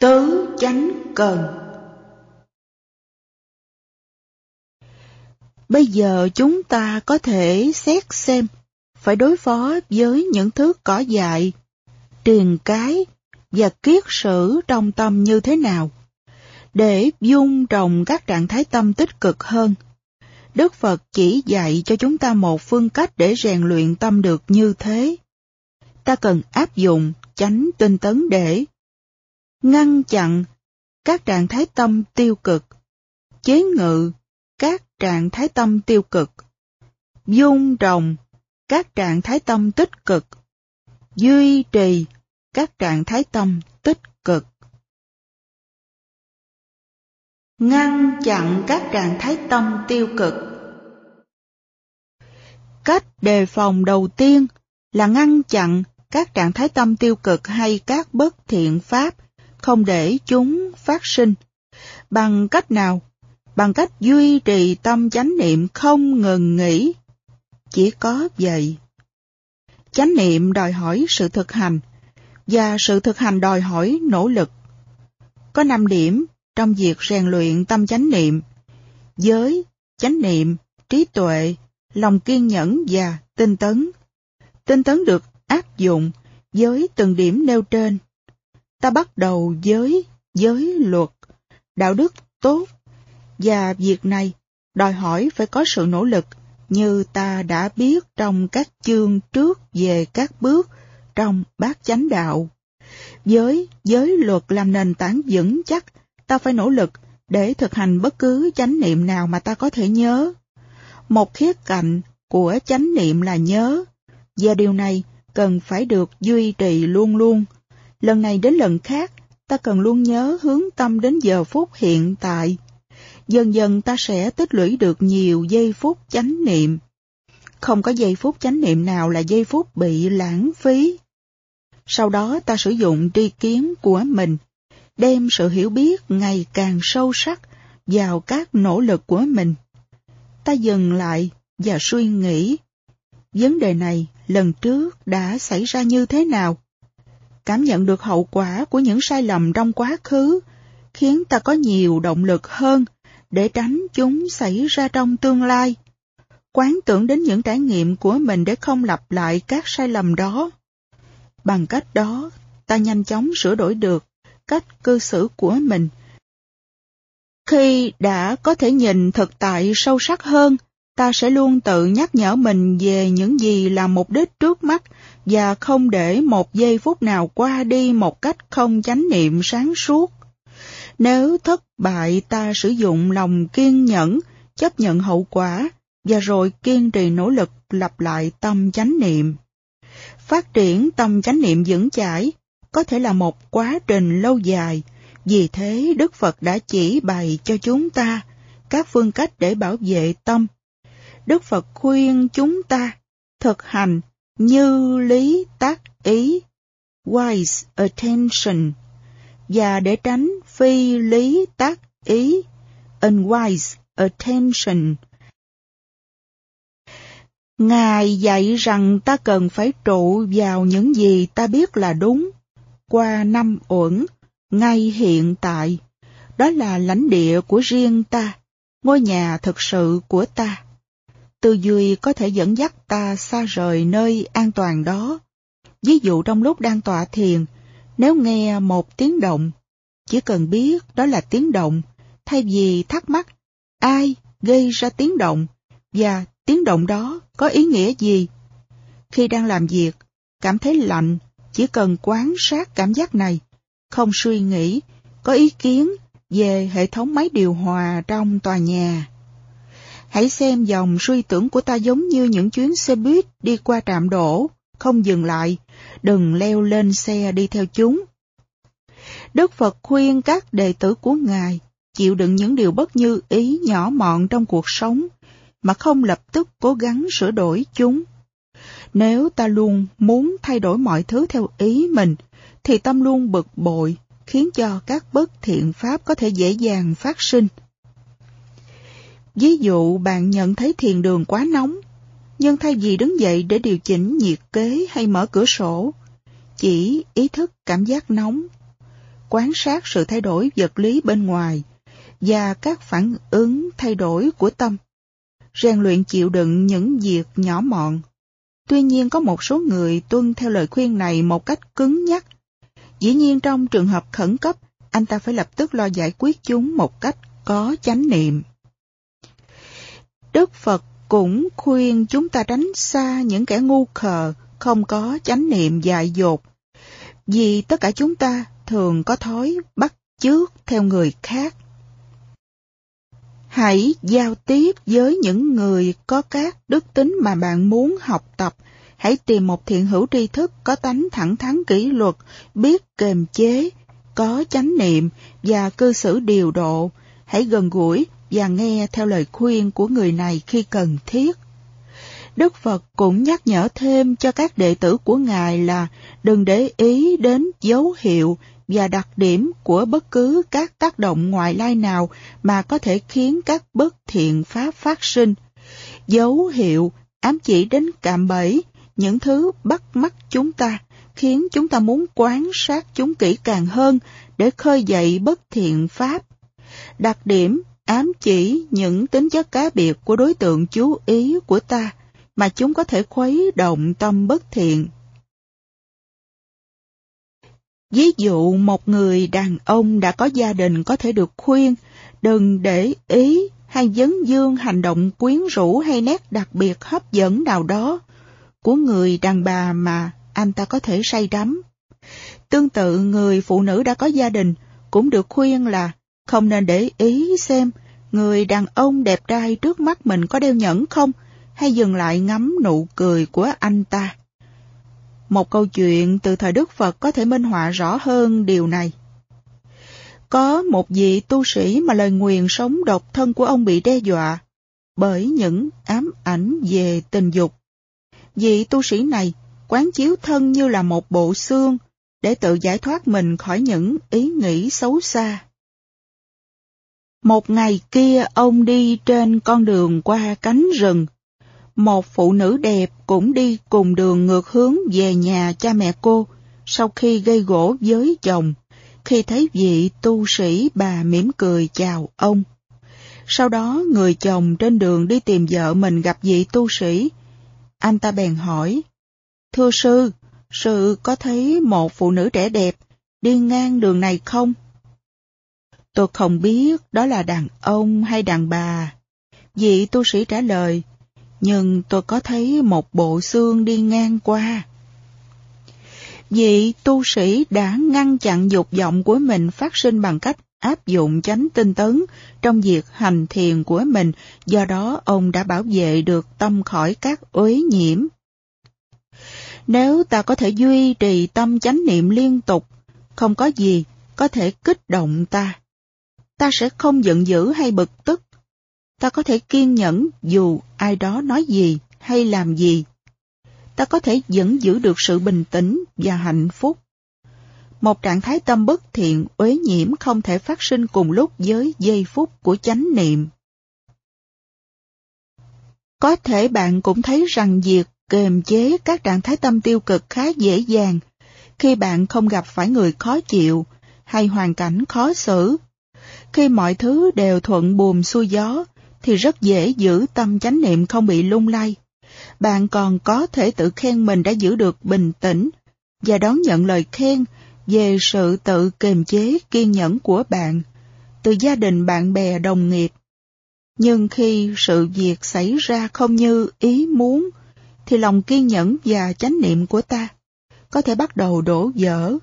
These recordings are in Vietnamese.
Tứ chánh cần Bây giờ chúng ta có thể xét xem phải đối phó với những thứ cỏ dại, tiền cái và kiết sử trong tâm như thế nào để dung trồng các trạng thái tâm tích cực hơn. Đức Phật chỉ dạy cho chúng ta một phương cách để rèn luyện tâm được như thế. Ta cần áp dụng chánh tinh tấn để ngăn chặn các trạng thái tâm tiêu cực, chế ngự các trạng thái tâm tiêu cực, dung trồng các trạng thái tâm tích cực, duy trì các trạng thái tâm tích cực. Ngăn chặn các trạng thái tâm tiêu cực Cách đề phòng đầu tiên là ngăn chặn các trạng thái tâm tiêu cực hay các bất thiện pháp, không để chúng phát sinh. Bằng cách nào? Bằng cách duy trì tâm chánh niệm không ngừng nghỉ. Chỉ có vậy. Chánh niệm đòi hỏi sự thực hành, và sự thực hành đòi hỏi nỗ lực. Có năm điểm trong việc rèn luyện tâm chánh niệm, giới, chánh niệm, trí tuệ, lòng kiên nhẫn và tinh tấn. Tinh tấn được áp dụng với từng điểm nêu trên. Ta bắt đầu với giới luật, đạo đức tốt, và việc này đòi hỏi phải có sự nỗ lực như ta đã biết trong các chương trước về các bước trong bát chánh đạo. Với giới luật làm nền tảng vững chắc, ta phải nỗ lực để thực hành bất cứ chánh niệm nào mà ta có thể nhớ. Một khía cạnh của chánh niệm là nhớ, và điều này cần phải được duy trì luôn luôn. Lần này đến lần khác, ta cần luôn nhớ hướng tâm đến giờ phút hiện tại. Dần dần ta sẽ tích lũy được nhiều giây phút chánh niệm. Không có giây phút chánh niệm nào là giây phút bị lãng phí. Sau đó ta sử dụng tri kiến của mình, đem sự hiểu biết ngày càng sâu sắc vào các nỗ lực của mình. Ta dừng lại và suy nghĩ, vấn đề này lần trước đã xảy ra như thế nào? Cảm nhận được hậu quả của những sai lầm trong quá khứ khiến ta có nhiều động lực hơn để tránh chúng xảy ra trong tương lai. Quán tưởng đến những trải nghiệm của mình để không lặp lại các sai lầm đó. Bằng cách đó, ta nhanh chóng sửa đổi được cách cư xử của mình. Khi đã có thể nhìn thực tại sâu sắc hơn, ta sẽ luôn tự nhắc nhở mình về những gì là mục đích trước mắt và không để một giây phút nào qua đi một cách không chánh niệm sáng suốt. Nếu thất bại ta sử dụng lòng kiên nhẫn, chấp nhận hậu quả và rồi kiên trì nỗ lực lặp lại tâm chánh niệm. Phát triển tâm chánh niệm vững chãi có thể là một quá trình lâu dài, vì thế Đức Phật đã chỉ bày cho chúng ta các phương cách để bảo vệ tâm. Đức Phật khuyên chúng ta thực hành như lý tác ý, wise attention, và để tránh phi lý tác ý, unwise attention, Ngài dạy rằng ta cần phải trụ vào những gì ta biết là đúng, qua năm uẩn, ngay hiện tại. Đó là lãnh địa của riêng ta, ngôi nhà thực sự của ta. Tư duy có thể dẫn dắt ta xa rời nơi an toàn đó. Ví dụ trong lúc đang tọa thiền, nếu nghe một tiếng động, chỉ cần biết đó là tiếng động, thay vì thắc mắc ai gây ra tiếng động và tiếng động đó có ý nghĩa gì? Khi đang làm việc, cảm thấy lạnh, chỉ cần quan sát cảm giác này, không suy nghĩ, có ý kiến về hệ thống máy điều hòa trong tòa nhà. Hãy xem dòng suy tưởng của ta giống như những chuyến xe buýt đi qua trạm đổ, không dừng lại, đừng leo lên xe đi theo chúng. Đức Phật khuyên các đệ tử của Ngài chịu đựng những điều bất như ý nhỏ mọn trong cuộc sống mà không lập tức cố gắng sửa đổi chúng. Nếu ta luôn muốn thay đổi mọi thứ theo ý mình, thì tâm luôn bực bội, khiến cho các bất thiện pháp có thể dễ dàng phát sinh. Ví dụ bạn nhận thấy thiền đường quá nóng, nhưng thay vì đứng dậy để điều chỉnh nhiệt kế hay mở cửa sổ, chỉ ý thức cảm giác nóng. quan sát sự thay đổi vật lý bên ngoài và các phản ứng thay đổi của tâm. Rèn luyện chịu đựng những việc nhỏ mọn. Tuy nhiên có một số người tuân theo lời khuyên này một cách cứng nhắc. Dĩ nhiên trong trường hợp khẩn cấp, anh ta phải lập tức lo giải quyết chúng một cách có chánh niệm. Đức Phật cũng khuyên chúng ta tránh xa những kẻ ngu khờ, không có chánh niệm dại dột. Vì tất cả chúng ta thường có thói bắt chước theo người khác. Hãy giao tiếp với những người có các đức tính mà bạn muốn học tập. Hãy tìm một thiện hữu tri thức có tánh thẳng thắn kỷ luật, biết kềm chế, có chánh niệm và cư xử điều độ. Hãy gần gũi và nghe theo lời khuyên của người này khi cần thiết. Đức Phật cũng nhắc nhở thêm cho các đệ tử của Ngài là đừng để ý đến dấu hiệu và đặc điểm của bất cứ các tác động ngoại lai nào mà có thể khiến các bất thiện pháp phát sinh. Dấu hiệu ám chỉ đến cạm bẫy, những thứ bắt mắt chúng ta, khiến chúng ta muốn quan sát chúng kỹ càng hơn để khơi dậy bất thiện pháp. Đặc điểm ám chỉ những tính chất cá biệt của đối tượng chú ý của ta mà chúng có thể khuấy động tâm bất thiện. Ví dụ, một người đàn ông đã có gia đình có thể được khuyên, đừng để ý hay dấn dương hành động quyến rũ hay nét đặc biệt hấp dẫn nào đó của người đàn bà mà anh ta có thể say đắm. Tương tự, người phụ nữ đã có gia đình cũng được khuyên là không nên để ý xem người đàn ông đẹp trai trước mắt mình có đeo nhẫn không, hay dừng lại ngắm nụ cười của anh ta. Một câu chuyện từ thời Đức Phật có thể minh họa rõ hơn điều này. Có một vị tu sĩ mà lời nguyền sống độc thân của ông bị đe dọa bởi những ám ảnh về tình dục. Vị tu sĩ này quán chiếu thân như là một bộ xương để tự giải thoát mình khỏi những ý nghĩ xấu xa. Một ngày kia ông đi trên con đường qua cánh rừng một phụ nữ đẹp cũng đi cùng đường ngược hướng về nhà cha mẹ cô sau khi gây gỗ với chồng. Khi thấy vị tu sĩ bà mỉm cười chào ông. Sau đó người chồng trên đường đi tìm vợ mình gặp vị tu sĩ. Anh ta bèn hỏi, Thưa sư, sư có thấy một phụ nữ trẻ đẹp đi ngang đường này không? Tôi không biết đó là đàn ông hay đàn bà. Vị tu sĩ trả lời, nhưng tôi có thấy một bộ xương đi ngang qua. Vị tu sĩ đã ngăn chặn dục vọng của mình phát sinh bằng cách áp dụng chánh tinh tấn trong việc hành thiền của mình, do đó ông đã bảo vệ được tâm khỏi các uế nhiễm. Nếu ta có thể duy trì tâm chánh niệm liên tục, không có gì có thể kích động ta. Ta sẽ không giận dữ hay bực tức, ta có thể kiên nhẫn dù ai đó nói gì hay làm gì. Ta có thể vẫn giữ được sự bình tĩnh và hạnh phúc. Một trạng thái tâm bất thiện, uế nhiễm không thể phát sinh cùng lúc với giây phút của chánh niệm. Có thể bạn cũng thấy rằng việc kềm chế các trạng thái tâm tiêu cực khá dễ dàng khi bạn không gặp phải người khó chịu hay hoàn cảnh khó xử. Khi mọi thứ đều thuận buồm xuôi gió, thì rất dễ giữ tâm chánh niệm không bị lung lay. Bạn còn có thể tự khen mình đã giữ được bình tĩnh và đón nhận lời khen về sự tự kiềm chế kiên nhẫn của bạn từ gia đình bạn bè đồng nghiệp. Nhưng khi sự việc xảy ra không như ý muốn, thì lòng kiên nhẫn và chánh niệm của ta có thể bắt đầu đổ vỡ.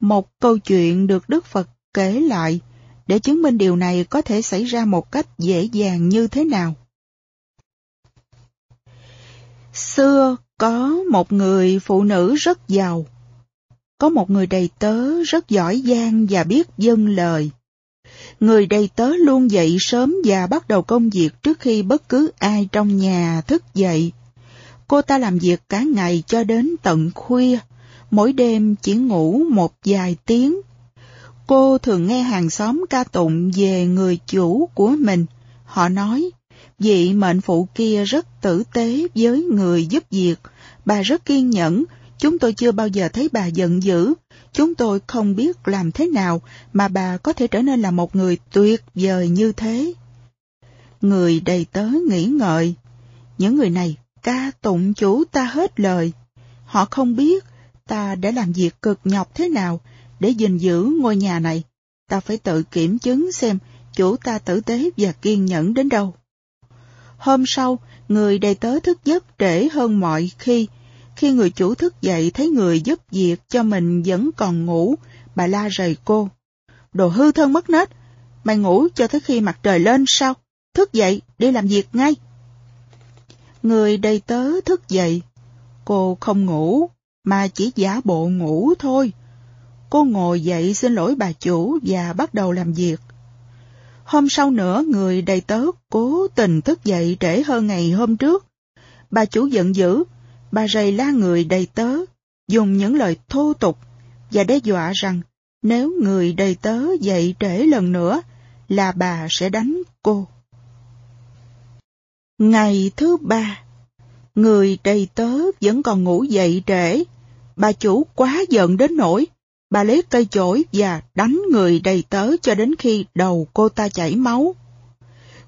Một câu chuyện được Đức Phật kể lại để chứng minh điều này có thể xảy ra một cách dễ dàng như thế nào. Xưa có một người phụ nữ rất giàu. Có một người đầy tớ rất giỏi giang và biết dâng lời. Người đầy tớ luôn dậy sớm và bắt đầu công việc trước khi bất cứ ai trong nhà thức dậy. Cô ta làm việc cả ngày cho đến tận khuya, mỗi đêm chỉ ngủ một vài tiếng Cô thường nghe hàng xóm ca tụng về người chủ của mình. Họ nói, vị mệnh phụ kia rất tử tế với người giúp việc, bà rất kiên nhẫn, chúng tôi chưa bao giờ thấy bà giận dữ, Chúng tôi không biết làm thế nào mà bà có thể trở nên là một người tuyệt vời như thế. Người đầy tớ nghĩ ngợi, những người này ca tụng chủ ta hết lời. Họ không biết ta đã làm việc cực nhọc thế nào để gìn giữ ngôi nhà này. Ta phải tự kiểm chứng xem chủ ta tử tế và kiên nhẫn đến đâu. Hôm sau, người đầy tớ thức giấc trễ hơn mọi khi. Khi người chủ thức dậy thấy người giúp việc cho mình vẫn còn ngủ, bà la rầy cô. Đồ hư thân mất nết, mày ngủ cho tới khi mặt trời lên sao? Thức dậy, đi làm việc ngay. Người đầy tớ thức dậy. Cô không ngủ, mà chỉ giả bộ ngủ thôi. Cô ngồi dậy xin lỗi bà chủ và bắt đầu làm việc. Hôm sau nữa, người đầy tớ cố tình thức dậy trễ hơn ngày hôm trước. Bà chủ giận dữ, bà rầy la người đầy tớ, dùng những lời thô tục và đe dọa rằng nếu người đầy tớ dậy trễ lần nữa là bà sẽ đánh cô. Ngày thứ ba, người đầy tớ vẫn còn ngủ dậy trễ. Bà chủ quá giận đến nỗi, bà lấy cây chổi và đánh người đầy tớ cho đến khi đầu cô ta chảy máu.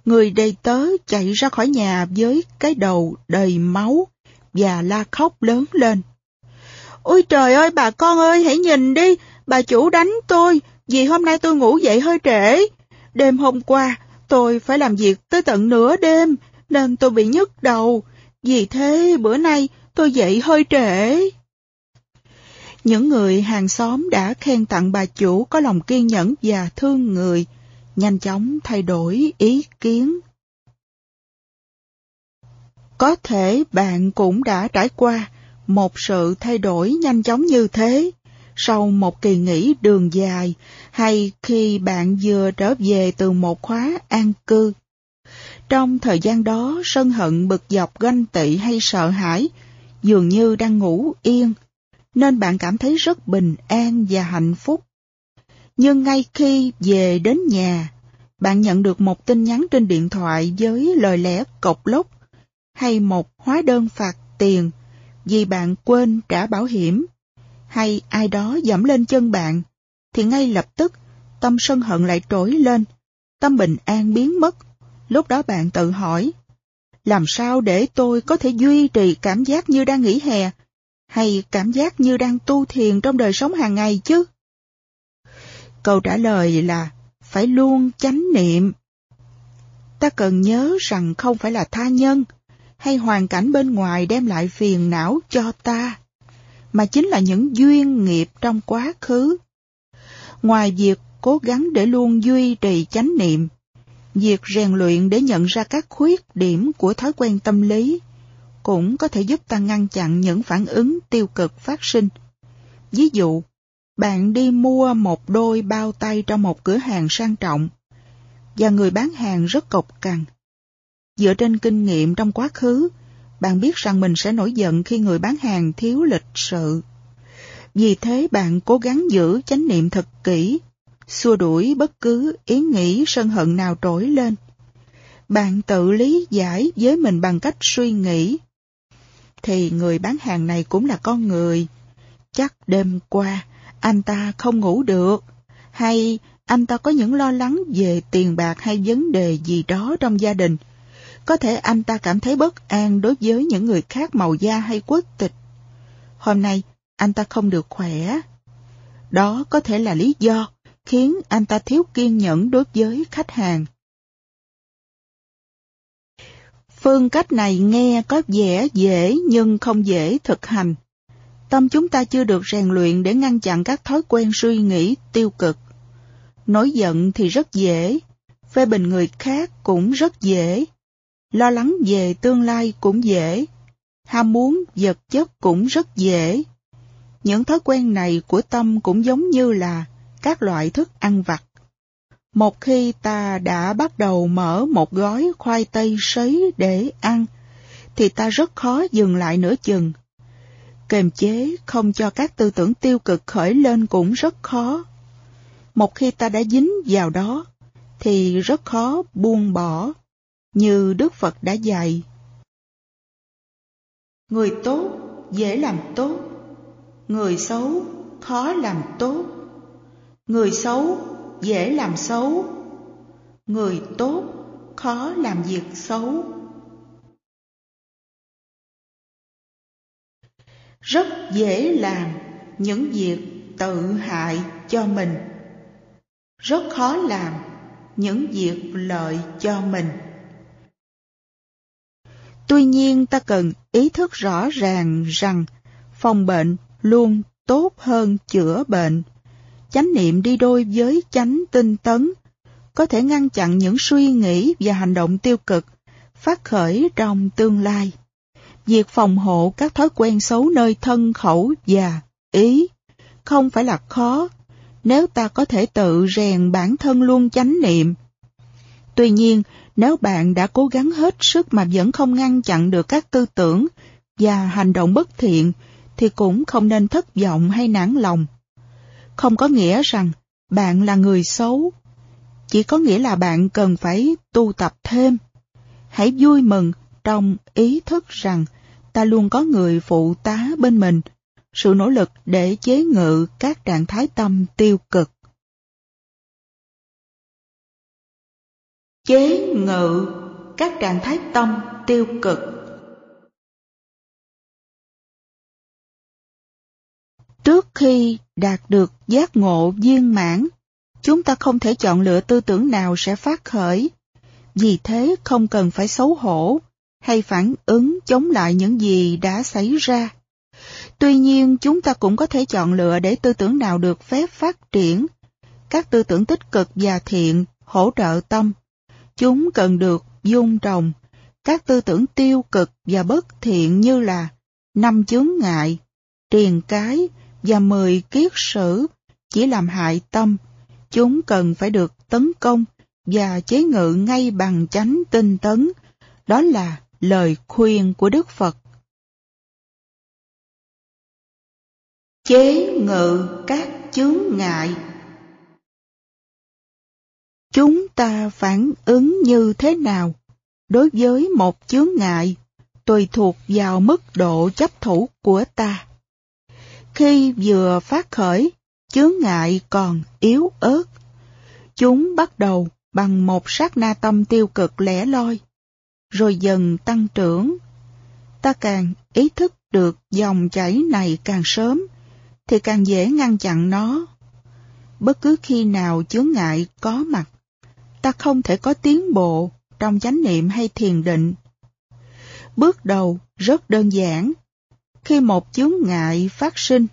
Người đầy tớ chạy ra khỏi nhà với cái đầu đầy máu và la khóc lớn lên. Ôi trời ơi bà con ơi hãy nhìn đi, bà chủ đánh tôi vì hôm nay tôi ngủ dậy hơi trễ. Đêm hôm qua tôi phải làm việc tới tận nửa đêm nên tôi bị nhức đầu. Vì thế bữa nay tôi dậy hơi trễ. Những người hàng xóm đã khen tặng bà chủ có lòng kiên nhẫn và thương người, nhanh chóng thay đổi ý kiến. Có thể bạn cũng đã trải qua một sự thay đổi nhanh chóng như thế sau một kỳ nghỉ đường dài hay khi bạn vừa trở về từ một khóa an cư. Trong thời gian đó, sân hận bực dọc ganh tị hay sợ hãi dường như đang ngủ yên, nên bạn cảm thấy rất bình an và hạnh phúc. Nhưng ngay khi về đến nhà, bạn nhận được một tin nhắn trên điện thoại với lời lẽ cộc lốc hay một hóa đơn phạt tiền vì bạn quên trả bảo hiểm hay ai đó dẫm lên chân bạn thì ngay lập tức tâm sân hận lại trỗi lên, tâm bình an biến mất Lúc đó bạn tự hỏi, làm sao để tôi có thể duy trì cảm giác như đang nghỉ hè, hay cảm giác như đang tu thiền trong đời sống hàng ngày chứ? Câu trả lời là phải luôn chánh niệm. Ta cần nhớ rằng không phải là tha nhân hay hoàn cảnh bên ngoài đem lại phiền não cho ta, mà chính là những duyên nghiệp trong quá khứ. Ngoài việc cố gắng để luôn duy trì chánh niệm, Việc rèn luyện để nhận ra các khuyết điểm của thói quen tâm lý cũng có thể giúp ta ngăn chặn những phản ứng tiêu cực phát sinh. Ví dụ, bạn đi mua một đôi bao tay trong một cửa hàng sang trọng và người bán hàng rất cộc cằn. Dựa trên kinh nghiệm trong quá khứ, bạn biết rằng mình sẽ nổi giận khi người bán hàng thiếu lịch sự. Vì thế bạn cố gắng giữ chánh niệm thật kỹ xua đuổi bất cứ ý nghĩ sân hận nào trỗi lên. Bạn tự lý giải với mình bằng cách suy nghĩ. Thì người bán hàng này cũng là con người. Chắc đêm qua anh ta không ngủ được, hay anh ta có những lo lắng về tiền bạc hay vấn đề gì đó trong gia đình. Có thể anh ta cảm thấy bất an đối với những người khác màu da hay quốc tịch. Hôm nay, anh ta không được khỏe. Đó có thể là lý do khiến anh ta thiếu kiên nhẫn đối với khách hàng. Phương cách này nghe có vẻ dễ nhưng không dễ thực hành. Tâm chúng ta chưa được rèn luyện để ngăn chặn các thói quen suy nghĩ tiêu cực. Nổi giận thì rất dễ, phê bình người khác cũng rất dễ, lo lắng về tương lai cũng dễ, ham muốn vật chất cũng rất dễ. Những thói quen này của tâm cũng giống như là các loại thức ăn vặt. Một khi ta đã bắt đầu mở một gói khoai tây sấy để ăn, thì ta rất khó dừng lại nửa chừng. Kềm chế không cho các tư tưởng tiêu cực khởi lên cũng rất khó. Một khi ta đã dính vào đó, thì rất khó buông bỏ, như Đức Phật đã dạy. Người tốt dễ làm tốt, người xấu khó làm tốt. Người xấu dễ làm xấu. Người tốt khó làm việc xấu. Rất dễ làm những việc tự hại cho mình. Rất khó làm những việc lợi cho mình. Tuy nhiên, ta cần ý thức rõ ràng rằng phòng bệnh luôn tốt hơn chữa bệnh. Chánh niệm đi đôi với chánh tinh tấn, có thể ngăn chặn những suy nghĩ và hành động tiêu cực phát khởi trong tương lai. Việc phòng hộ các thói quen xấu nơi thân khẩu và ý không phải là khó nếu ta có thể tự rèn bản thân luôn chánh niệm. Tuy nhiên, nếu bạn đã cố gắng hết sức mà vẫn không ngăn chặn được các tư tưởng và hành động bất thiện, thì cũng không nên thất vọng hay nản lòng. Không có nghĩa rằng bạn là người xấu, chỉ có nghĩa là bạn cần phải tu tập thêm. Hãy vui mừng trong ý thức rằng ta luôn có người phụ tá bên mình, sự nỗ lực để chế ngự các trạng thái tâm tiêu cực. chế ngự các trạng thái tâm tiêu cực trước khi đạt được giác ngộ viên mãn chúng ta không thể chọn lựa tư tưởng nào sẽ phát khởi. Vì thế không cần phải xấu hổ hay phản ứng chống lại những gì đã xảy ra. Tuy nhiên chúng ta cũng có thể chọn lựa để tư tưởng nào được phép phát triển. Các tư tưởng tích cực và thiện hỗ trợ tâm. Chúng cần được dung trồng. Các tư tưởng tiêu cực và bất thiện như là năm chướng ngại, triền cái và mười kiết sử chỉ làm hại tâm. Chúng cần phải được tấn công và chế ngự ngay bằng chánh tinh tấn. Đó là lời khuyên của Đức Phật. Chế ngự các chướng ngại Chúng ta phản ứng như thế nào đối với một chướng ngại, tùy thuộc vào mức độ chấp thủ của ta. Khi vừa phát khởi, chướng ngại còn yếu ớt. Chúng bắt đầu bằng một sát na tâm tiêu cực lẻ loi, rồi dần tăng trưởng. Ta càng ý thức được dòng chảy này càng sớm, thì càng dễ ngăn chặn nó. Bất cứ khi nào chướng ngại có mặt, ta không thể có tiến bộ trong chánh niệm hay thiền định. Bước đầu rất đơn giản. Khi một chướng ngại phát sinh,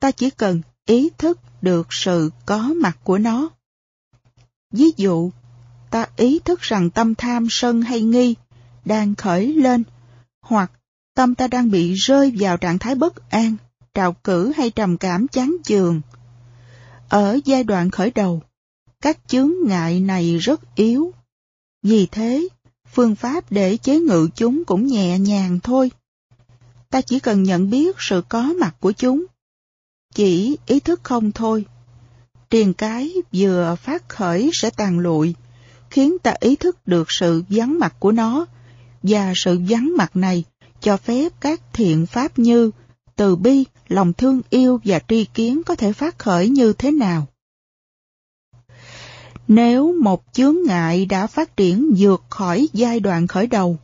ta chỉ cần ý thức được sự có mặt của nó. Ví dụ, ta ý thức rằng tâm tham sân hay nghi đang khởi lên, hoặc tâm ta đang bị rơi vào trạng thái bất an, trào cử hay trầm cảm chán chường. Ở giai đoạn khởi đầu, các chướng ngại này rất yếu. Vì thế, phương pháp để chế ngự chúng cũng nhẹ nhàng thôi. Ta chỉ cần nhận biết sự có mặt của chúng. Chỉ ý thức không thôi. Triền cái vừa phát khởi sẽ tàn lụi, khiến ta ý thức được sự vắng mặt của nó, và sự vắng mặt này cho phép các thiện pháp như từ bi, lòng thương yêu và tri kiến có thể phát khởi như thế nào. Nếu một chướng ngại đã phát triển vượt khỏi giai đoạn khởi đầu,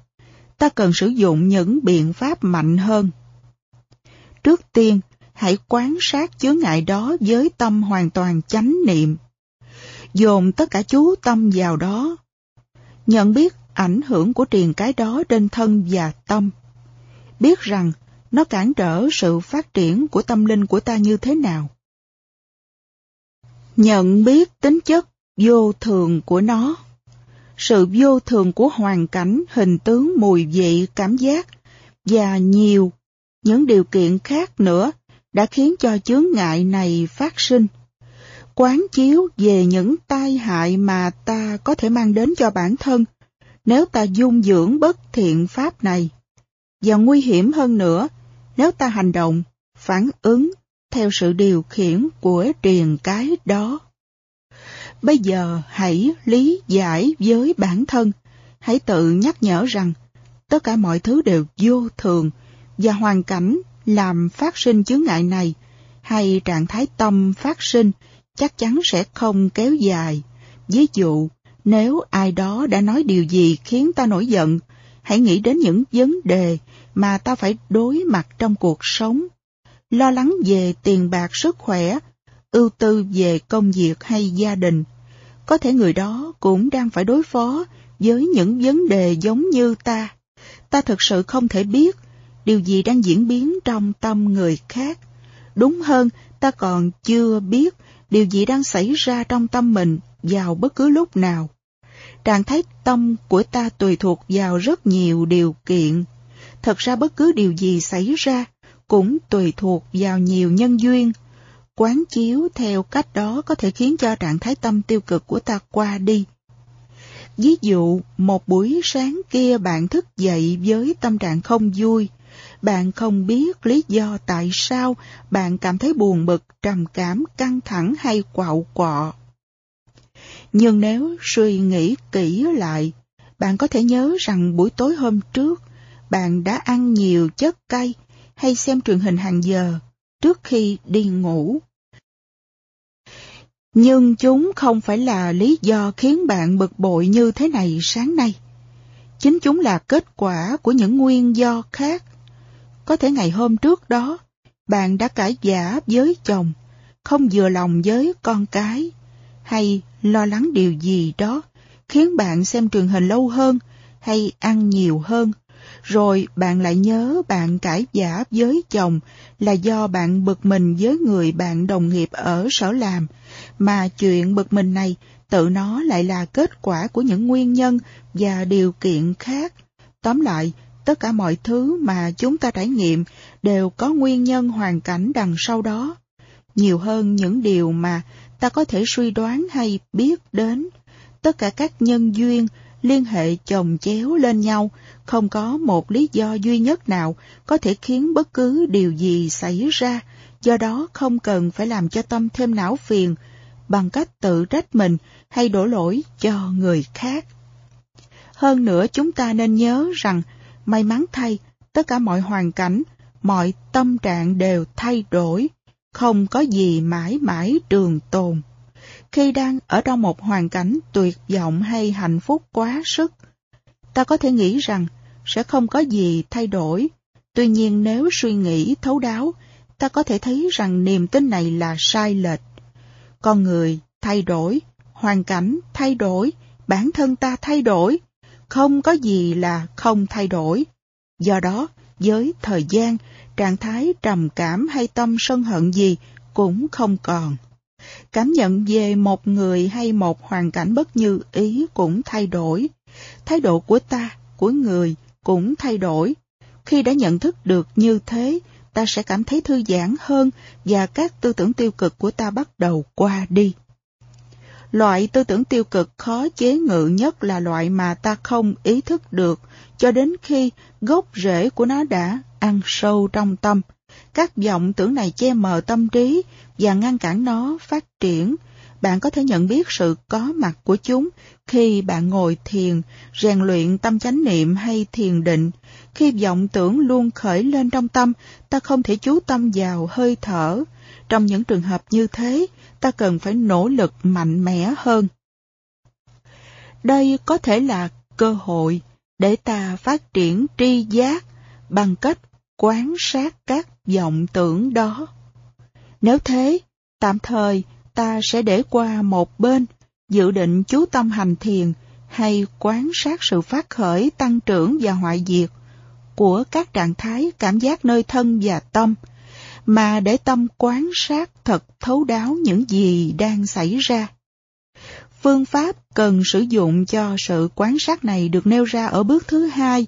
ta cần sử dụng những biện pháp mạnh hơn. Trước tiên, hãy quán sát chướng ngại đó với tâm hoàn toàn chánh niệm. Dồn tất cả chú tâm vào đó. Nhận biết ảnh hưởng của triền cái đó trên thân và tâm. Biết rằng nó cản trở sự phát triển của tâm linh của ta như thế nào. Nhận biết tính chất vô thường của nó. Sự vô thường của hoàn cảnh, hình tướng, mùi vị, cảm giác và nhiều những điều kiện khác nữa đã khiến cho chướng ngại này phát sinh. Quán chiếu về những tai hại mà ta có thể mang đến cho bản thân nếu ta dung dưỡng bất thiện pháp này. Và nguy hiểm hơn nữa, nếu ta hành động, phản ứng theo sự điều khiển của triền cái đó. Bây giờ hãy lý giải với bản thân, hãy tự nhắc nhở rằng tất cả mọi thứ đều vô thường và hoàn cảnh làm phát sinh chướng ngại này hay trạng thái tâm phát sinh chắc chắn sẽ không kéo dài. Ví dụ, nếu ai đó đã nói điều gì khiến ta nổi giận, hãy nghĩ đến những vấn đề mà ta phải đối mặt trong cuộc sống. Lo lắng về tiền bạc sức khỏe, ưu tư về công việc hay gia đình. Có thể người đó cũng đang phải đối phó với những vấn đề giống như ta. Ta thực sự không thể biết điều gì đang diễn biến trong tâm người khác. Đúng hơn, ta còn chưa biết điều gì đang xảy ra trong tâm mình vào bất cứ lúc nào. Trạng thái tâm của ta tùy thuộc vào rất nhiều điều kiện. Thật ra bất cứ điều gì xảy ra cũng tùy thuộc vào nhiều nhân duyên. Quán chiếu theo cách đó có thể khiến cho trạng thái tâm tiêu cực của ta qua đi. Ví dụ, một buổi sáng kia bạn thức dậy với tâm trạng không vui. Bạn không biết lý do tại sao bạn cảm thấy buồn bực, trầm cảm, căng thẳng hay quạo quọ. Nhưng nếu suy nghĩ kỹ lại, bạn có thể nhớ rằng buổi tối hôm trước, bạn đã ăn nhiều chất cay hay xem truyền hình hàng giờ trước khi đi ngủ. Nhưng chúng không phải là lý do khiến bạn bực bội như thế này sáng nay. Chính chúng là kết quả của những nguyên do khác. Có thể ngày hôm trước đó, bạn đã cãi giả với chồng, không vừa lòng với con cái, hay lo lắng điều gì đó khiến bạn xem truyền hình lâu hơn hay ăn nhiều hơn. Rồi bạn lại nhớ bạn cãi giả với chồng là do bạn bực mình với người bạn đồng nghiệp ở sở làm, mà chuyện bực mình này tự nó lại là kết quả của những nguyên nhân và điều kiện khác. Tóm lại, tất cả mọi thứ mà chúng ta trải nghiệm đều có nguyên nhân hoàn cảnh đằng sau đó. Nhiều hơn những điều mà ta có thể suy đoán hay biết đến. Tất cả các nhân duyên liên hệ chồng chéo lên nhau, không có một lý do duy nhất nào có thể khiến bất cứ điều gì xảy ra, do đó không cần phải làm cho tâm thêm não phiền bằng cách tự trách mình hay đổ lỗi cho người khác. Hơn nữa chúng ta nên nhớ rằng, may mắn thay, tất cả mọi hoàn cảnh, mọi tâm trạng đều thay đổi, không có gì mãi mãi trường tồn. Khi đang ở trong một hoàn cảnh tuyệt vọng hay hạnh phúc quá sức, ta có thể nghĩ rằng sẽ không có gì thay đổi. Tuy nhiên nếu suy nghĩ thấu đáo, ta có thể thấy rằng niềm tin này là sai lệch. Con người thay đổi, hoàn cảnh thay đổi, bản thân ta thay đổi, không có gì là không thay đổi. Do đó, với thời gian, trạng thái trầm cảm hay tâm sân hận gì cũng không còn. Cảm nhận về một người hay một hoàn cảnh bất như ý cũng thay đổi. Thái độ của ta, của người cũng thay đổi. Khi đã nhận thức được như thế, ta sẽ cảm thấy thư giãn hơn và các tư tưởng tiêu cực của ta bắt đầu qua đi. Loại tư tưởng tiêu cực khó chế ngự nhất là loại mà ta không ý thức được cho đến khi gốc rễ của nó đã ăn sâu trong tâm. Các vọng tưởng này che mờ tâm trí và ngăn cản nó phát triển. Bạn có thể nhận biết sự có mặt của chúng khi bạn ngồi thiền, rèn luyện tâm chánh niệm hay thiền định. Khi vọng tưởng luôn khởi lên trong tâm, ta không thể chú tâm vào hơi thở. Trong những trường hợp như thế, ta cần phải nỗ lực mạnh mẽ hơn. Đây có thể là cơ hội để ta phát triển tri giác bằng cách quán sát các vọng tưởng đó. Nếu thế, tạm thời ta sẽ để qua một bên, dự định chú tâm hành thiền hay quán sát sự phát khởi tăng trưởng và hoại diệt của các trạng thái cảm giác nơi thân và tâm, mà để tâm quán sát thật thấu đáo những gì đang xảy ra. Phương pháp cần sử dụng cho sự quán sát này được nêu ra ở bước thứ hai,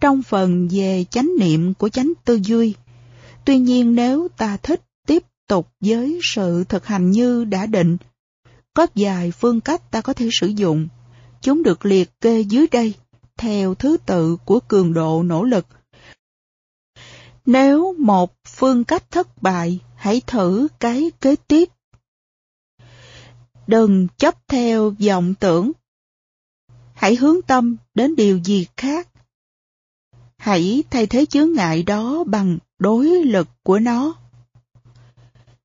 trong phần về chánh niệm của chánh tư duy. Tuy nhiên nếu ta thích tiếp tục với sự thực hành như đã định, có vài phương cách ta có thể sử dụng. Chúng được liệt kê dưới đây, theo thứ tự của cường độ nỗ lực. Nếu một phương cách thất bại, hãy thử cái kế tiếp. Đừng chấp theo vọng tưởng. Hãy hướng tâm đến điều gì khác. Hãy thay thế chướng ngại đó bằng đối lực của nó.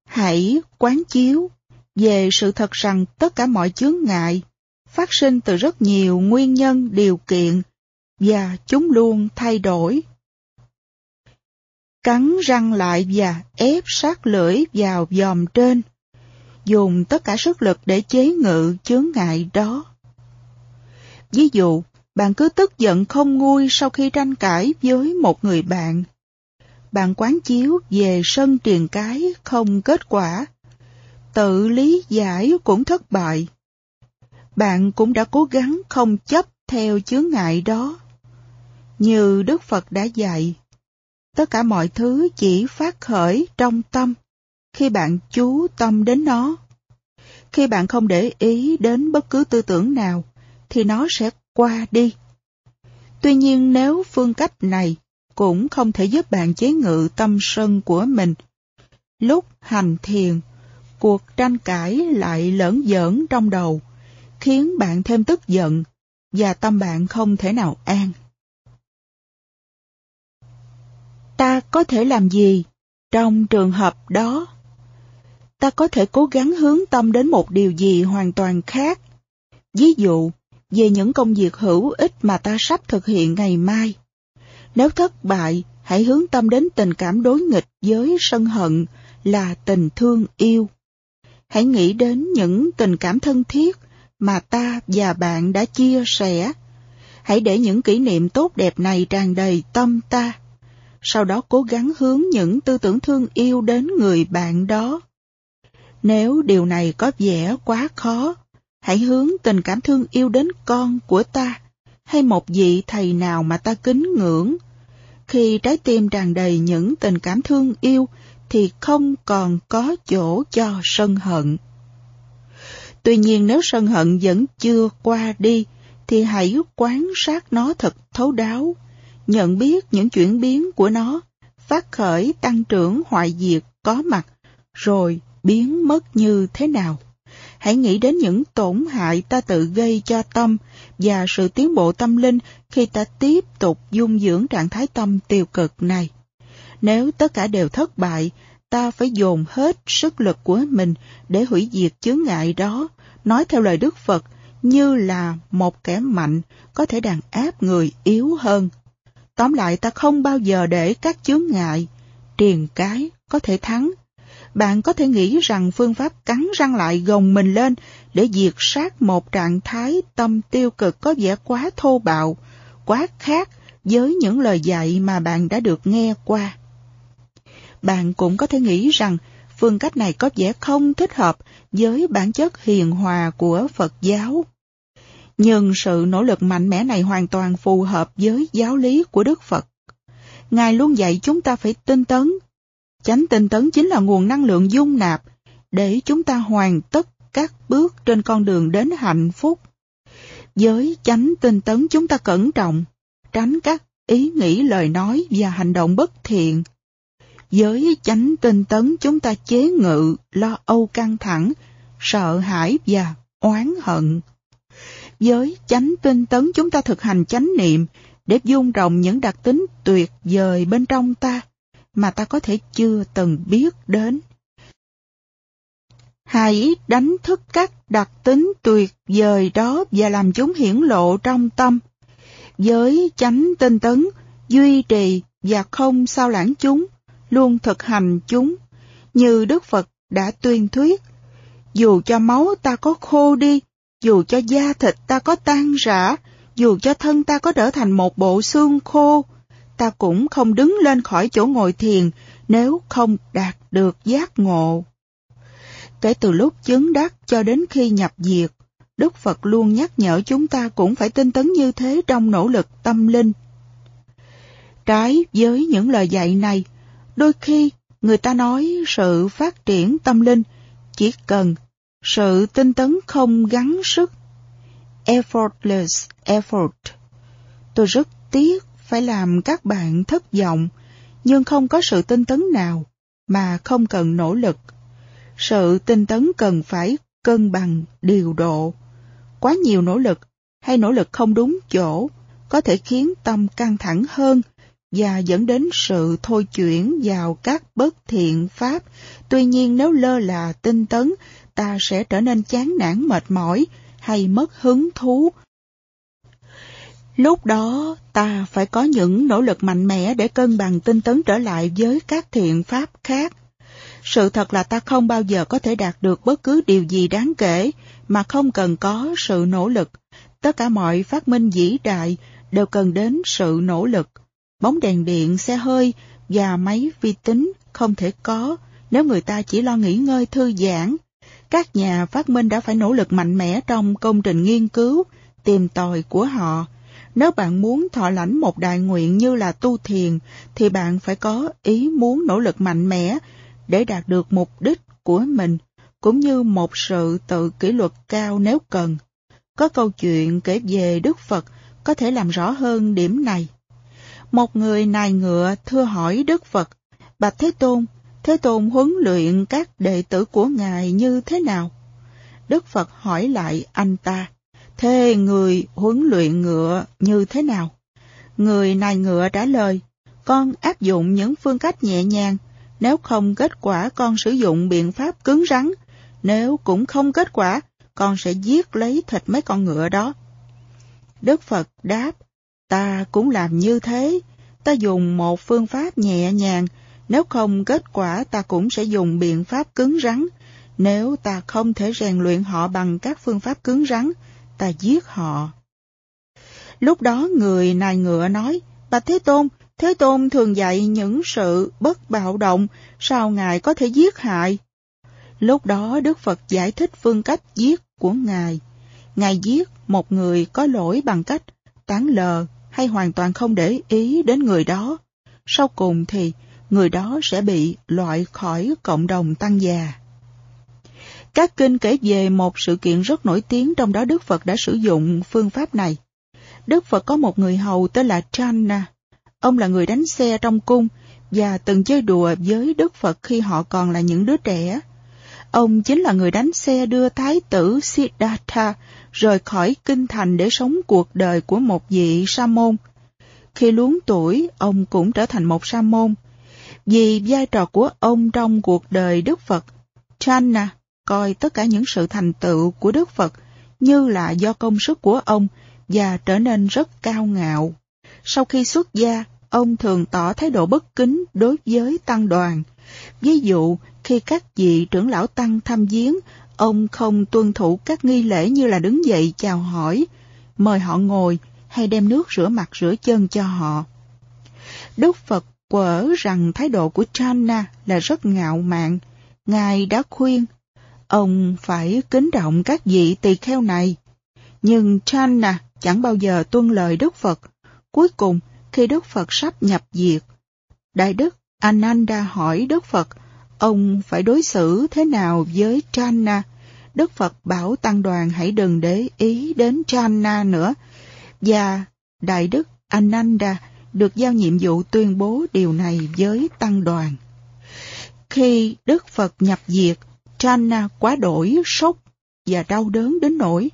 Hãy quán chiếu về sự thật rằng tất cả mọi chướng ngại phát sinh từ rất nhiều nguyên nhân điều kiện và chúng luôn thay đổi. Cắn răng lại và ép sát lưỡi vào dòm trên, dùng tất cả sức lực để chế ngự chướng ngại đó. Ví dụ, bạn cứ tức giận không nguôi sau khi tranh cãi với một người bạn. Bạn quán chiếu về sân triền cái không kết quả. Tự lý giải cũng thất bại. Bạn cũng đã cố gắng không chấp theo chướng ngại đó. Như Đức Phật đã dạy, tất cả mọi thứ chỉ phát khởi trong tâm khi bạn chú tâm đến nó. Khi bạn không để ý đến bất cứ tư tưởng nào, thì nó sẽ qua đi. Tuy nhiên nếu phương cách này cũng không thể giúp bạn chế ngự tâm sân của mình, lúc hành thiền, cuộc tranh cãi lại lỡn giỡn trong đầu, khiến bạn thêm tức giận và tâm bạn không thể nào an. Ta có thể làm gì trong trường hợp đó? Ta có thể cố gắng hướng tâm đến một điều gì hoàn toàn khác. Ví dụ, về những công việc hữu ích mà ta sắp thực hiện ngày mai. Nếu thất bại, hãy hướng tâm đến tình cảm đối nghịch với sân hận là tình thương yêu. Hãy nghĩ đến những tình cảm thân thiết mà ta và bạn đã chia sẻ. Hãy để những kỷ niệm tốt đẹp này tràn đầy tâm ta. Sau đó cố gắng hướng những tư tưởng thương yêu đến người bạn đó. Nếu điều này có vẻ quá khó, hãy hướng tình cảm thương yêu đến con của ta, hay một vị thầy nào mà ta kính ngưỡng. Khi trái tim tràn đầy những tình cảm thương yêu, thì không còn có chỗ cho sân hận. Tuy nhiên nếu sân hận vẫn chưa qua đi, thì hãy quan sát nó thật thấu đáo, nhận biết những chuyển biến của nó, phát khởi tăng trưởng hoại diệt có mặt, rồi biến mất như thế nào. Hãy nghĩ đến những tổn hại ta tự gây cho tâm và sự tiến bộ tâm linh khi ta tiếp tục dung dưỡng trạng thái tâm tiêu cực này. Nếu tất cả đều thất bại, ta phải dồn hết sức lực của mình để hủy diệt chướng ngại đó, nói theo lời Đức Phật, như là một kẻ mạnh có thể đàn áp người yếu hơn. Tóm lại ta không bao giờ để các chướng ngại, triền cái có thể thắng. Bạn có thể nghĩ rằng phương pháp cắn răng lại gồng mình lên để diệt sát một trạng thái tâm tiêu cực có vẻ quá thô bạo, quá khác với những lời dạy mà bạn đã được nghe qua. Bạn cũng có thể nghĩ rằng phương cách này có vẻ không thích hợp với bản chất hiền hòa của Phật giáo. Nhưng sự nỗ lực mạnh mẽ này hoàn toàn phù hợp với giáo lý của Đức Phật. Ngài luôn dạy chúng ta phải tinh tấn. Chánh tinh tấn chính là nguồn năng lượng dung nạp để chúng ta hoàn tất các bước trên con đường đến hạnh phúc. Với chánh tinh tấn chúng ta cẩn trọng, tránh các ý nghĩ lời nói và hành động bất thiện. Với chánh tinh tấn chúng ta chế ngự, lo âu căng thẳng, sợ hãi và oán hận. Với chánh tinh tấn chúng ta thực hành chánh niệm để dung rộng những đặc tính tuyệt vời bên trong ta mà ta có thể chưa từng biết đến. Hãy đánh thức các đặc tính tuyệt vời đó và làm chúng hiển lộ trong tâm. Với chánh tinh tấn, duy trì và không sao lãng chúng, luôn thực hành chúng, như Đức Phật đã tuyên thuyết. Dù cho máu ta có khô đi, dù cho da thịt ta có tan rã, dù cho thân ta có trở thành một bộ xương khô, ta cũng không đứng lên khỏi chỗ ngồi thiền nếu không đạt được giác ngộ. Kể từ lúc chứng đắc cho đến khi nhập diệt, Đức Phật luôn nhắc nhở chúng ta cũng phải tinh tấn như thế trong nỗ lực tâm linh. Trái với những lời dạy này, đôi khi người ta nói sự phát triển tâm linh chỉ cần sự tinh tấn không gắng sức. Effortless effort. Tôi rất tiếc phải làm các bạn thất vọng, nhưng không có sự tinh tấn nào mà không cần nỗ lực. Sự tinh tấn cần phải cân bằng, điều độ. Quá nhiều nỗ lực hay nỗ lực không đúng chỗ có thể khiến tâm căng thẳng hơn và dẫn đến sự thôi chuyển vào các bất thiện pháp. Tuy nhiên nếu lơ là tinh tấn, ta sẽ trở nên chán nản mệt mỏi hay mất hứng thú. Lúc đó ta phải có những nỗ lực mạnh mẽ để cân bằng tinh tấn trở lại với các thiện pháp khác. Sự thật là ta không bao giờ có thể đạt được bất cứ điều gì đáng kể mà không cần có sự nỗ lực. Tất cả mọi phát minh vĩ đại đều cần đến sự nỗ lực. Bóng đèn điện, xe hơi và máy vi tính không thể có nếu người ta chỉ lo nghỉ ngơi thư giãn. Các nhà phát minh đã phải nỗ lực mạnh mẽ trong công trình nghiên cứu, tìm tòi của họ. Nếu bạn muốn thọ lãnh một đại nguyện như là tu thiền, thì bạn phải có ý muốn nỗ lực mạnh mẽ để đạt được mục đích của mình, cũng như một sự tự kỷ luật cao nếu cần. Có câu chuyện kể về Đức Phật có thể làm rõ hơn điểm này. Một người nài ngựa thưa hỏi Đức Phật, Bạch Thế Tôn, Thế Tôn huấn luyện các đệ tử của Ngài như thế nào? Đức Phật hỏi lại anh ta, thế người huấn luyện ngựa như thế nào? Người nài ngựa trả lời, con áp dụng những phương cách nhẹ nhàng, nếu không kết quả con sử dụng biện pháp cứng rắn, nếu cũng không kết quả, con sẽ giết lấy thịt mấy con ngựa đó. Đức Phật đáp, ta cũng làm như thế, ta dùng một phương pháp nhẹ nhàng, nếu không kết quả ta cũng sẽ dùng biện pháp cứng rắn. Nếu ta không thể rèn luyện họ bằng các phương pháp cứng rắn, ta giết họ. Lúc đó người nài ngựa nói, Bạch Thế Tôn, Thế Tôn thường dạy những sự bất bạo động, sao Ngài có thể giết hại? Lúc đó Đức Phật giải thích phương cách giết của Ngài. Ngài giết một người có lỗi bằng cách tán lờ hay hoàn toàn không để ý đến người đó. Sau cùng thì người đó sẽ bị loại khỏi cộng đồng tăng già. Các kinh kể về một sự kiện rất nổi tiếng trong đó Đức Phật đã sử dụng phương pháp này. Đức Phật có một người hầu tên là Channa. Ông là người đánh xe trong cung và từng chơi đùa với Đức Phật khi họ còn là những đứa trẻ. Ông chính là người đánh xe đưa Thái tử Siddhartha rời khỏi kinh thành để sống cuộc đời của một vị sa môn. Khi luống tuổi, ông cũng trở thành một sa môn. Vì vai trò của ông trong cuộc đời Đức Phật, Channa coi tất cả những sự thành tựu của Đức Phật như là do công sức của ông và trở nên rất cao ngạo. Sau khi xuất gia, ông thường tỏ thái độ bất kính đối với tăng đoàn. Ví dụ, khi các vị trưởng lão tăng thăm viếng, ông không tuân thủ các nghi lễ như là đứng dậy chào hỏi, mời họ ngồi hay đem nước rửa mặt rửa chân cho họ. Đức Phật quở rằng thái độ của Channa là rất ngạo mạn. Ngài đã khuyên, ông phải kính trọng các vị tỳ kheo này. Nhưng Channa chẳng bao giờ tuân lời Đức Phật. Cuối cùng, khi Đức Phật sắp nhập diệt, Đại Đức Ananda hỏi Đức Phật, ông phải đối xử thế nào với Channa? Đức Phật bảo tăng đoàn hãy đừng để ý đến Channa nữa. Và Đại Đức Ananda được giao nhiệm vụ tuyên bố điều này với tăng đoàn. Khi Đức Phật nhập diệt, Channa quá đổi sốc và đau đớn đến nỗi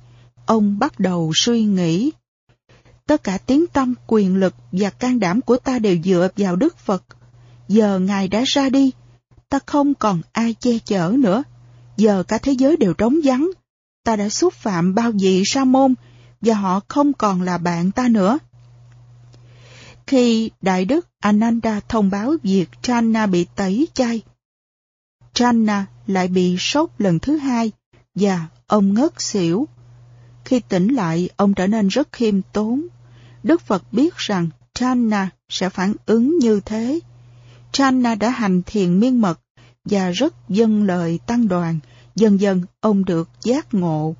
ông bắt đầu suy nghĩ. Tất cả tiếng tâm, quyền lực và can đảm của ta đều dựa vào Đức Phật. Giờ Ngài đã ra đi, ta không còn ai che chở nữa. Giờ cả thế giới đều trống vắng. Ta đã xúc phạm bao vị sa môn và họ không còn là bạn ta nữa. Khi Đại Đức Ananda thông báo việc Channa bị tẩy chay, Channa lại bị sốt lần thứ hai và ông ngất xỉu. Khi tỉnh lại, ông trở nên rất khiêm tốn. Đức Phật biết rằng Channa sẽ phản ứng như thế. Channa đã hành thiền miên mật và rất dâng lời tăng đoàn, dần dần ông được giác ngộ.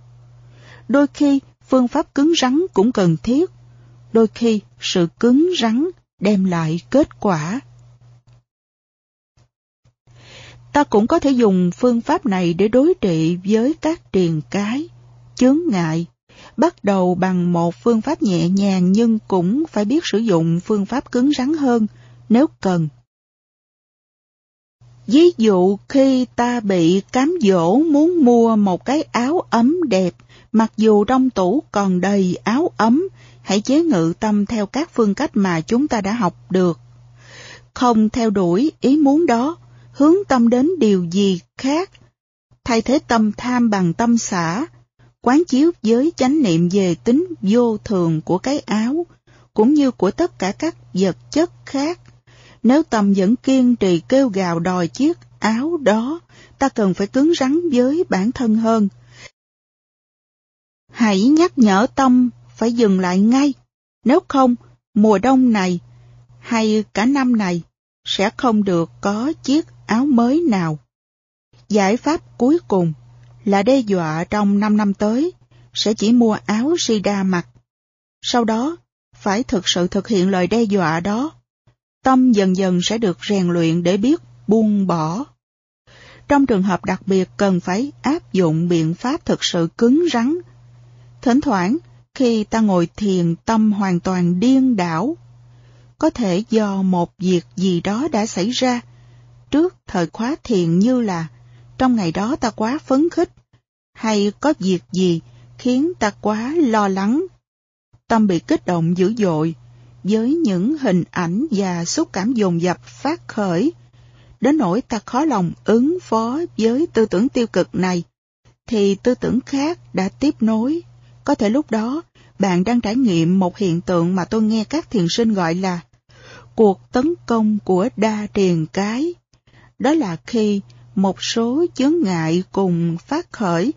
Đôi khi, phương pháp cứng rắn cũng cần thiết. Đôi khi, sự cứng rắn đem lại kết quả. Ta cũng có thể dùng phương pháp này để đối trị với các triền cái, chướng ngại, bắt đầu bằng một phương pháp nhẹ nhàng nhưng cũng phải biết sử dụng phương pháp cứng rắn hơn nếu cần. Ví dụ khi ta bị cám dỗ muốn mua một cái áo ấm đẹp, mặc dù trong tủ còn đầy áo ấm, hãy chế ngự tâm theo các phương cách mà chúng ta đã học được. không theo đuổi ý muốn đó, hướng tâm đến điều gì khác, thay thế tâm tham bằng tâm xả, quán chiếu với chánh niệm về tính vô thường của cái áo, cũng như của tất cả các vật chất khác. Nếu tâm vẫn kiên trì kêu gào đòi chiếc áo đó, ta cần phải cứng rắn với bản thân hơn. Hãy nhắc nhở tâm phải dừng lại ngay, nếu không, mùa đông này hay cả năm này sẽ không được có chiếc áo mới nào. Giải pháp cuối cùng là đe dọa trong 5 năm tới sẽ chỉ mua áo Sida mặc. Sau đó, phải thực sự thực hiện lời đe dọa đó. Tâm dần dần sẽ được rèn luyện để biết buông bỏ. Trong trường hợp đặc biệt cần phải áp dụng biện pháp thực sự cứng rắn. Thỉnh thoảng, khi ta ngồi thiền tâm hoàn toàn điên đảo, có thể do một việc gì đó đã xảy ra trước thời khóa thiền như là trong ngày đó ta quá phấn khích, hay có việc gì khiến ta quá lo lắng. Tâm bị kích động dữ dội, với những hình ảnh và xúc cảm dồn dập phát khởi, đến nỗi ta khó lòng ứng phó với tư tưởng tiêu cực này, thì tư tưởng khác đã tiếp nối. Có thể lúc đó, bạn đang trải nghiệm một hiện tượng mà tôi nghe các thiền sinh gọi là cuộc tấn công của đa triền cái. Đó là khi một số chướng ngại cùng phát khởi,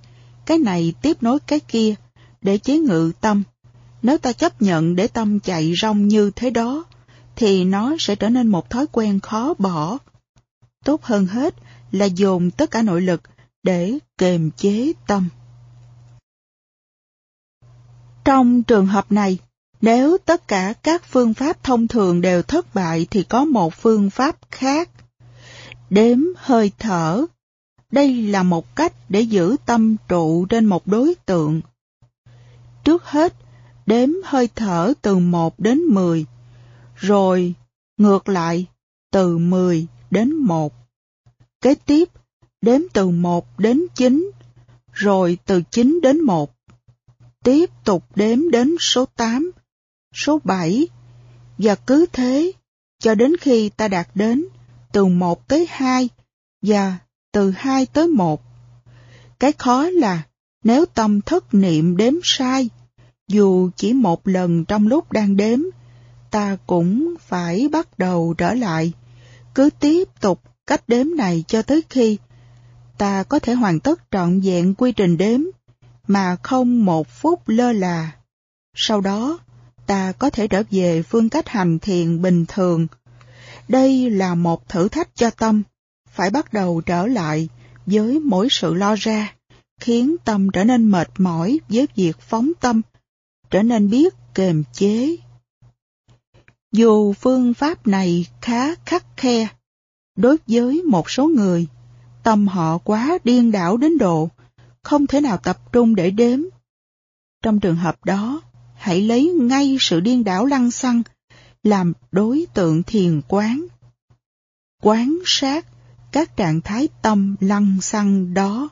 cái này tiếp nối cái kia, để chế ngự tâm. Nếu ta chấp nhận để tâm chạy rong như thế đó, thì nó sẽ trở nên một thói quen khó bỏ. Tốt hơn hết là dồn tất cả nội lực để kềm chế tâm. Trong trường hợp này, nếu tất cả các phương pháp thông thường đều thất bại thì có một phương pháp khác Đếm hơi thở. Đây là một cách để giữ tâm trụ trên một đối tượng. Trước hết, đếm hơi thở từ 1 đến 10, rồi ngược lại từ 10 đến 1. Kế tiếp, đếm từ 1 đến 9, rồi từ 9 đến 1. Tiếp tục đếm đến số 8, số 7, và cứ thế cho đến khi ta đạt đến từ 1 tới 2 và từ 2 tới 1. Cái khó là nếu tâm thất niệm đếm sai, dù chỉ một lần trong lúc đang đếm, ta cũng phải bắt đầu trở lại, cứ tiếp tục cách đếm này cho tới khi ta có thể hoàn tất trọn vẹn quy trình đếm mà không một phút lơ là. Sau đó, ta có thể trở về phương cách hành thiền bình thường đây là một thử thách cho tâm, phải bắt đầu trở lại với mỗi sự lo ra, khiến tâm trở nên mệt mỏi với việc phóng tâm, trở nên biết kềm chế. Dù phương pháp này khá khắc khe, đối với một số người, tâm họ quá điên đảo đến độ, không thể nào tập trung để đếm. Trong trường hợp đó, hãy lấy ngay sự điên đảo lăng xăng làm đối tượng thiền quán. Quán sát các trạng thái tâm lăng xăng đó.